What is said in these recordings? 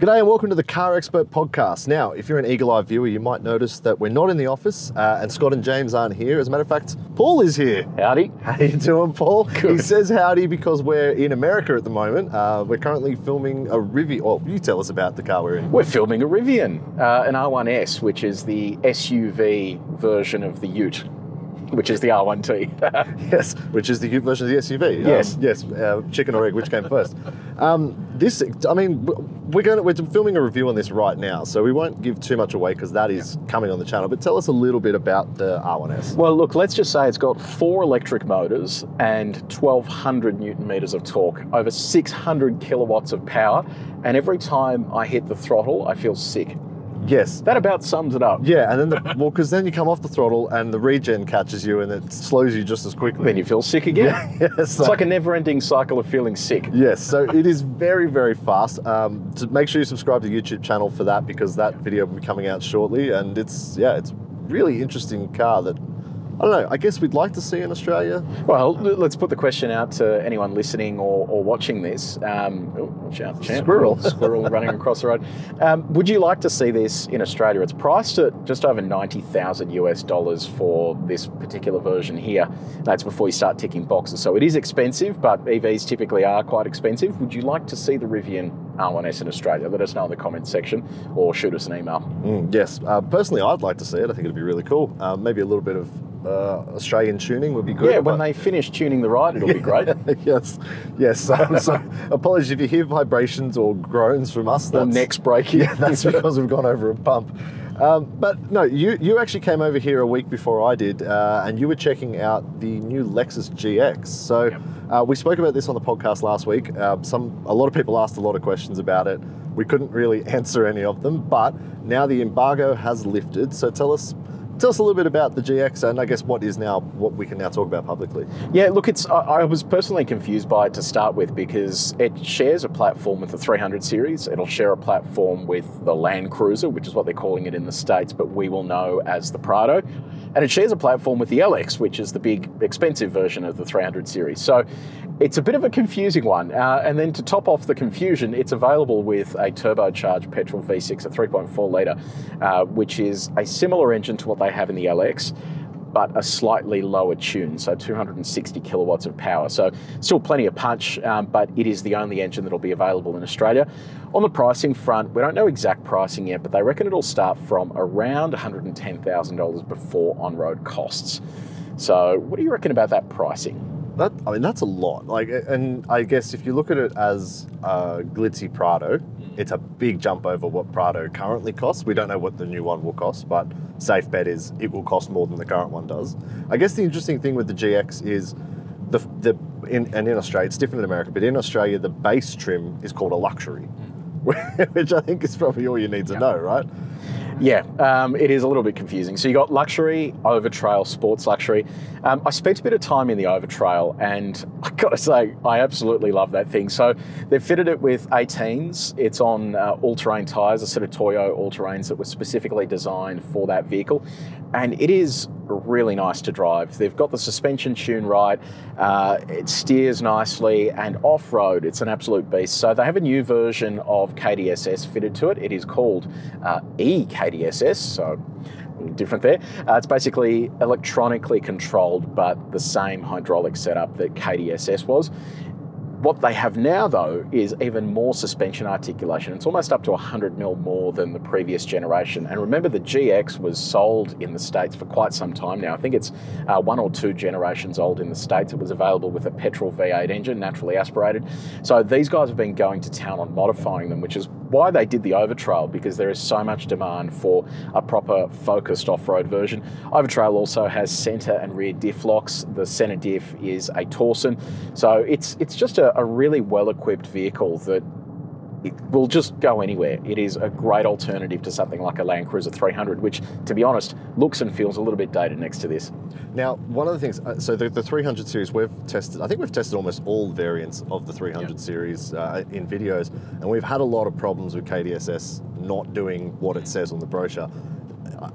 G'day and welcome to the Car Expert Podcast. Now, if you're an eagle eye viewer, you might notice that we're not in the office uh, and Scott and James aren't here. As a matter of fact, Paul is here. Howdy. How you doing, Paul? Good. He says howdy because we're in America at the moment. Uh, we're currently filming a Rivian. Well, you tell us about the car we're in. We're filming a Rivian, uh, an R1S, which is the SUV version of the Ute, which is the R1T. Yes, which is the Ute version of the SUV. Yes. Um, yes. Uh, chicken or egg, which came first? Um, this, I mean, we're going to, we're filming a review on this right now, so we won't give too much away because that is coming on the channel. But tell us a little bit about the R1S. well, look, let's just say it's got four electric motors and 1,200 newton meters of torque, over 600 kilowatts of power, and every time I hit the throttle, I feel sick. Yes. That about sums it up. Yeah, and then the, well, because then you come off the throttle and the regen catches you and it slows you just as quickly. Then you feel sick again. yes, It's so- like a never-ending cycle of feeling sick. yes. So it is very, very fast. Um, to make sure you subscribe to the YouTube channel for that because that video will be coming out shortly. And it's yeah, it's really interesting car that I don't know. I guess we'd like to see in Australia. Well, let's put the question out to anyone listening or, or watching this. Um, oh, watch out, champ. Squirrel. Squirrel running across the road. Um, would you like to see this in Australia? It's priced at just over 90,000 US dollars for this particular version here. That's before you start ticking boxes. So it is expensive, but EVs typically are quite expensive. Would you like to see the Rivian R1S in Australia? Let us know in the comments section or shoot us an email. Mm, yes. Uh, personally, I'd like to see it. I think it'd be really cool. Uh, maybe a little bit of uh, Australian tuning would be good. Yeah, when they finish tuning the ride, it'll be great. yes, yes. Um, so, apologies if you hear vibrations or groans from us. Or necks breaking. Yeah, that's because we've gone over a pump. Um, but no, you you actually came over here a week before I did, uh, and you were checking out the new Lexus GX. So Yep. uh, we spoke about this on the podcast last week. Uh, some a lot of people asked a lot of questions about it. We couldn't really answer any of them, but now the embargo has lifted. So tell us. Tell us a little bit about the GX and I guess what is now what we can now talk about publicly. Yeah, look, it's I, I was personally confused by it to start with because it shares a platform with the 300 series. It'll share a platform with the Land Cruiser, which is what they're calling it in the states, but we will know as the Prado, and it shares a platform with the LX, which is the big expensive version of the 300 series. So it's a bit of a confusing one. Uh, and then to top off the confusion, it's available with a turbocharged petrol V6, a 3.4 litre, uh, which is a similar engine to what they have in the LX but a slightly lower tune, so 260 kilowatts of power. So still plenty of punch, um, but it is the only engine that'll be available in Australia. On the pricing front, we don't know exact pricing yet, but they reckon it'll start from around $110,000 before on-road costs. So what do you reckon about that pricing? That I mean, that's a lot. Like, and I guess if you look at it as a glitzy Prado, it's a big jump over what Prado currently costs. We don't know what the new one will cost, but safe bet is it will cost more than the current one does. I guess the interesting thing with the GX is the the in, and in Australia it's different in America, but in Australia the base trim is called a luxury, mm. which I think is probably all you need to know, right? Yeah, um, it is a little bit confusing. So you got luxury, Overtrail, sports luxury. Um, I spent a bit of time in the Overtrail, and I got to say, I absolutely love that thing. So they've fitted it with 18s. It's on uh, all-terrain tires, a set of Toyo all-terrains that were specifically designed for that vehicle, and it is really nice to drive. They've got the suspension tune right. Uh, it steers nicely, and off-road, it's an absolute beast. So they have a new version of KDSS fitted to it. It is called uh, eKDSS. So different there. Uh, it's basically electronically controlled, but the same hydraulic setup that KDSS was. What they have now, though, is even more suspension articulation. It's almost up to 100 mil more than the previous generation. And remember, the GX was sold in the States for quite some time now. I think it's uh, one or two generations old in the States. It was available with a petrol V8 engine, naturally aspirated. So these guys have been going to town on modifying them, which is why they did the Overtrail, because there is so much demand for a proper focused off road version. Overtrail also has center and rear diff locks. The center diff is a Torsen. So it's, it's just a, a really well equipped vehicle that it will just go anywhere. It is a great alternative to something like a Land Cruiser 300, which, to be honest, looks and feels a little bit dated next to this. Now, one of the things, uh, so the, the 300 series, we've tested, I think we've tested almost all variants of the 300 Yeah. series uh, in videos, and we've had a lot of problems with KDSS not doing what it says on the brochure. Uh,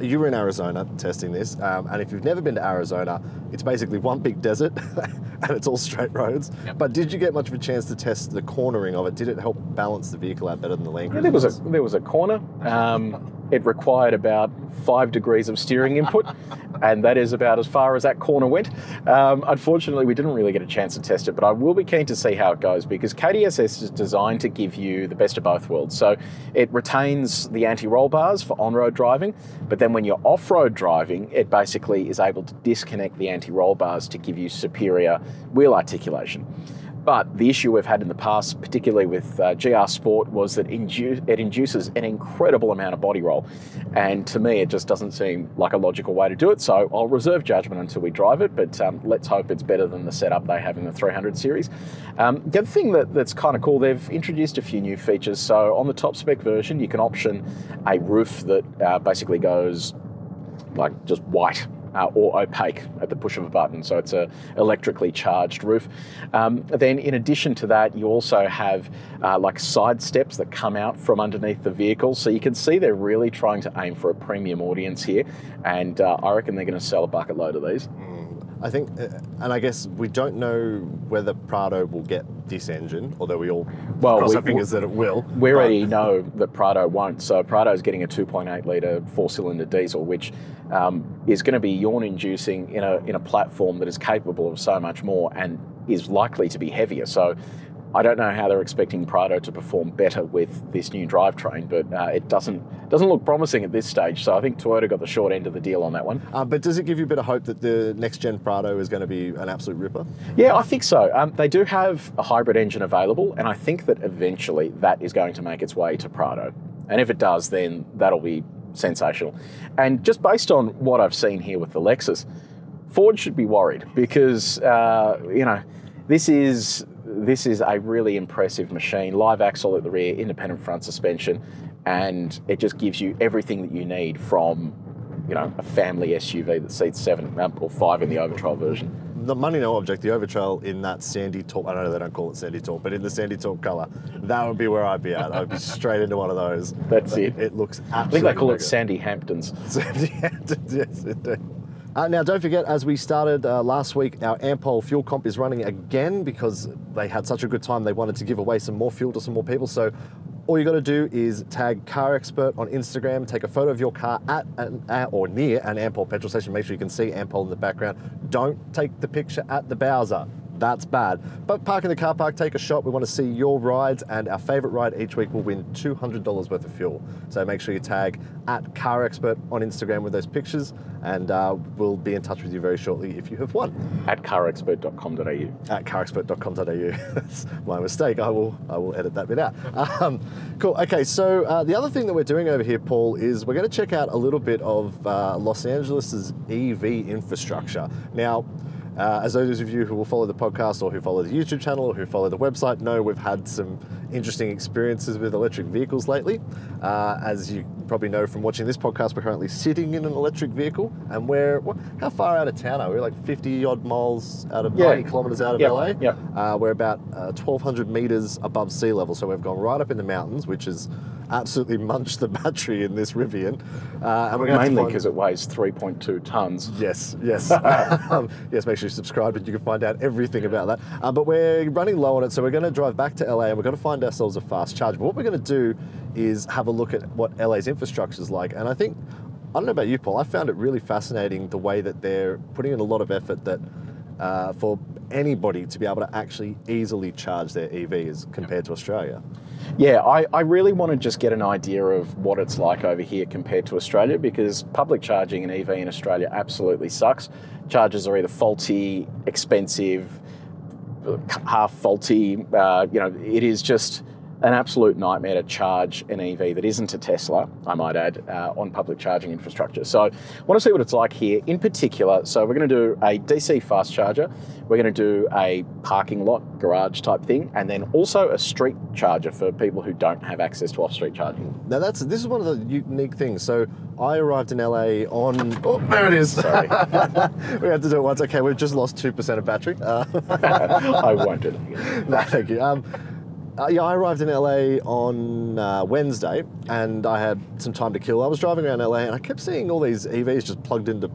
You were in Arizona testing this, um, and if you've never been to Arizona, it's basically one big desert, and it's all straight roads. Yep. But did you get much of a chance to test the cornering of it? Did it help balance the vehicle out better than the Land Yeah, there was a there was a corner. Um, it required about five degrees of steering input, and that is about as far as that corner went. Um, unfortunately, we didn't really get a chance to test it, but I will be keen to see how it goes because KDSS is designed to give you the best of both worlds. So it retains the anti-roll bars for on-road driving, but then when you're off-road driving, it basically is able to disconnect the anti-roll bars to give you superior wheel articulation. But the issue we've had in the past, particularly with uh, GR Sport, was that indu- it induces an incredible amount of body roll. And to me, it just doesn't seem like a logical way to do it. So I'll reserve judgment until we drive it, but um, let's hope it's better than the setup they have in the 300 series. Um, the other thing that, that's kind of cool, they've introduced a few new features. So on the top spec version, you can option a roof that uh, basically goes like just white uh, or opaque at the push of a button. So it's a electrically charged roof. Um, then, in addition to that, you also have uh, like side steps that come out from underneath the vehicle. So you can see they're really trying to aim for a premium audience here, and uh, I reckon they're going to sell a bucket load of these. I think, uh, and I guess we don't know whether Prado will get this engine, although we all Well, cross we- our fingers that it will. We But- already know that Prado won't. So Prado is getting a 2.8 litre four-cylinder diesel, which um, is going to be yawn-inducing in a in a platform that is capable of so much more and is likely to be heavier. So I don't know how they're expecting Prado to perform better with this new drivetrain, but uh, it doesn't doesn't look promising at this stage. So I think Toyota got the short end of the deal on that one. Uh, but does it give you a bit of hope that the next gen Prado is going to be an absolute ripper? Yeah, I think so. Um, they do have a hybrid engine available, and I think that eventually that is going to make its way to Prado. And if it does, then that'll be sensational. And just based on what I've seen here with the Lexus, Ford should be worried because uh, you know this is this is a really impressive machine. Live axle at the rear, independent front suspension, and it just gives you everything that you need from you know a family SUV that seats seven um, or five in the Overtrail version. The money no object, the Overtrail in that sandy taupe, I know they don't call it sandy taupe, but in the sandy taupe colour, that would be where I'd be at. I'd be straight into one of those. That's it. It looks absolutely I think they call it mega. Sandy Hamptons. yes, indeed. Uh, now, don't forget, as we started uh, last week, our Ampol fuel comp is running again because they had such a good time. They wanted to give away some more fuel to some more people. So, all you got to do is tag Car Expert on Instagram, take a photo of your car at, an, at or near an Ampol petrol station. Make sure you can see Ampol in the background. Don't take the picture at the Bowser. That's bad. But park in the car park, take a shot. We want to see your rides, and our favorite ride each week will win $200 worth of fuel. So make sure you tag at Car Expert on Instagram with those pictures, and uh, we'll be in touch with you very shortly if you have won. at carexpert.com.au. At carexpert.com.au. That's my mistake. I will I will edit that bit out. Um, cool. Okay. So uh, the other thing that we're doing over here, Paul, is we're going to check out a little bit of uh, Los Angeles's EV infrastructure. Now. Uh, as those of you who will follow the podcast or who follow the YouTube channel or who follow the website know, we've had some interesting experiences with electric vehicles lately. Uh, as you probably know from watching this podcast, we're currently sitting in an electric vehicle, and we're what, how far out of town are we? Like 50 odd miles out of Yeah. 90 kilometers out of Yep, LA. yep. Uh, we're about uh, 1,200 meters above sea level, so we've gone right up in the mountains, which has absolutely munched the battery in this Rivian. Uh, and we're Mainly because it weighs 3.2 tons. Yes, yes. um, yes, make sure you subscribe and you can find out everything about that. Uh, but we're running low on it, so we're going to drive back to LA and we're going to find ourselves a fast charge. But what we're going to do is have a look at what LA's infrastructure is like. And I think, I don't know about you, Paul, I found it really fascinating the way that they're putting in a lot of effort that uh, for anybody to be able to actually easily charge their EVs compared to Australia. Yeah, I, I really want to just get an idea of what it's like over here compared to Australia because public charging an EV in Australia absolutely sucks. Chargers are either faulty, expensive, half faulty. Uh, you know, it is just an absolute nightmare to charge an EV that isn't a Tesla, I might add, uh, on public charging infrastructure. So I want to see what it's like here in particular. So we're going to do a DC fast charger, we're going to do a parking lot garage type thing, and then also a street charger for people who don't have access to off-street charging. Now that's this is one of the unique things. So I arrived in LA on oh there it is. Sorry. we had to do it once. Okay, we've just lost two percent of battery. Uh, I won't do that again. no, thank you. Um, uh, yeah, I arrived in LA on uh, Wednesday, and I had some time to kill. I was driving around LA, and I kept seeing all these EVs just plugged into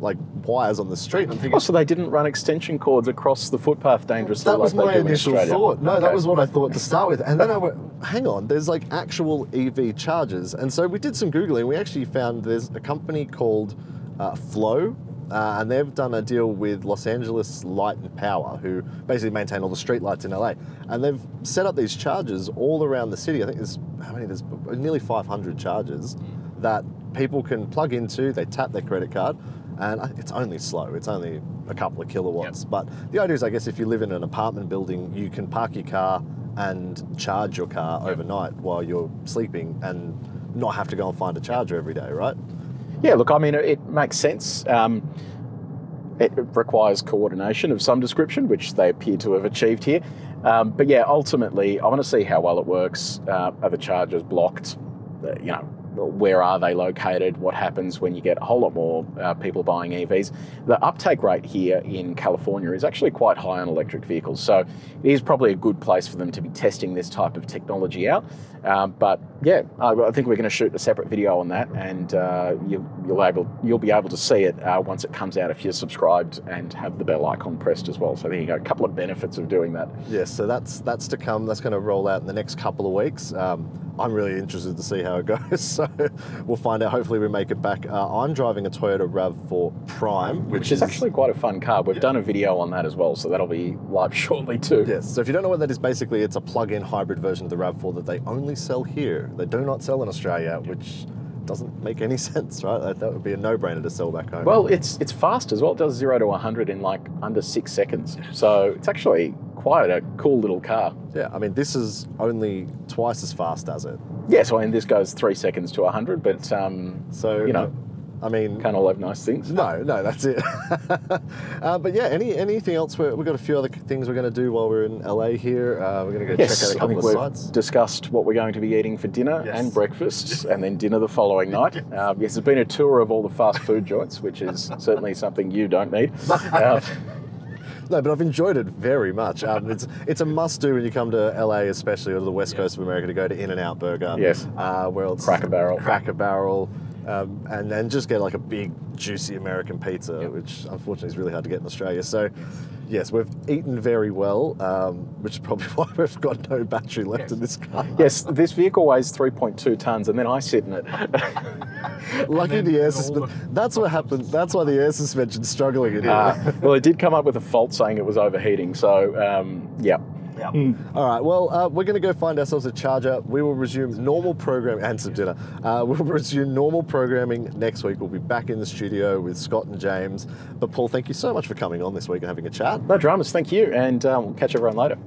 like wires on the street. I'm thinking, Oh, so they didn't run extension cords across the footpath dangerously that was like my do in initial thought. No, that was what I thought to start with. And then I went, hang on, there's like actual EV chargers. And so we did some Googling. We actually found there's a company called uh, FLO. Uh, and they've done a deal with Los Angeles Light and Power, who basically maintain all the street lights in LA. And they've set up these chargers all around the city. I think there's how many? There's nearly 500 chargers that people can plug into. They tap their credit card, and it's only slow. It's only a couple of kilowatts. But the idea is, I guess, if you live in an apartment building, you can park your car and charge your car overnight while you're sleeping, and not have to go and find a charger every day, right? Yeah, look, I mean, it, makes sense. Um, it requires coordination of some description, which they appear to have achieved here. Um, but yeah, ultimately, I want to see how well it works. Uh, are the chargers blocked? Uh, you know, where are they located? What happens when you get a whole lot more uh, people buying EVs? The uptake rate here in California is actually quite high on electric vehicles, so it is probably a good place for them to be testing this type of technology out. Um, but yeah, I, I think we're going to shoot a separate video on that, and uh, you, you'll able you'll be able to see it uh, once it comes out if you're subscribed and have the bell icon pressed as well. So there you go, a couple of benefits of doing that. Yes, so that's that's to come. That's going to roll out in the next couple of weeks. Um, I'm really interested to see how it goes. So we'll find out. Hopefully, we make it back. Uh, I'm driving a Toyota Rav4 Prime, which, Which is actually quite a fun car. We've done a video on that as well, so that'll be live shortly too. Yes. So if you don't know what that is, basically it's a plug-in hybrid version of the Rav4 that they only sell here. They do not sell in Australia, which doesn't make any sense, right? That, that would be a no-brainer to sell back home. Well, it's it's fast as well. It does zero to 100 in like under six seconds. So it's actually quite a cool little car. yeah. I mean, this is only twice as fast as it. Yeah, so I mean, this goes three seconds to 100, but um, So You know, I mean, can't all have nice things. No, no, that's it. uh, but yeah, any anything else? We're, we've got a few other things we're going to do while we're in LA here. Uh, we're going to go Yes, check out a I couple think of we've sites. discussed what we're going to be eating for dinner Yes. and breakfast, and then dinner the following night. Um, yes, there's been a tour of all the fast food joints, which is certainly something you don't need. Uh, No, but I've enjoyed it very much. Um, it's it's a must do when you come to LA, especially or to the west coast of America, to go to In-N-Out Burger. Yes. Uh, where else? Cracker Barrel. Cracker Barrel. Um, and then just get like a big juicy American pizza, which unfortunately is really hard to get in Australia. So, yes, we've eaten very well, um, which is probably why we've got no battery left in this car. yes, this vehicle weighs 3.2 tons, and then I sit in it. Lucky the air suspension. That's what happened. That's why the air suspension's struggling in here. Uh, well, it did come up with a fault saying it was overheating. So, um, yeah. All right. Well, uh, we're going to go find ourselves a charger. We will resume normal program and some dinner. Uh, we'll resume normal programming next week. We'll be back in the studio with Scott and James. But Paul, thank you so much for coming on this week and having a chat. No dramas, thank you, and um, we'll catch everyone later.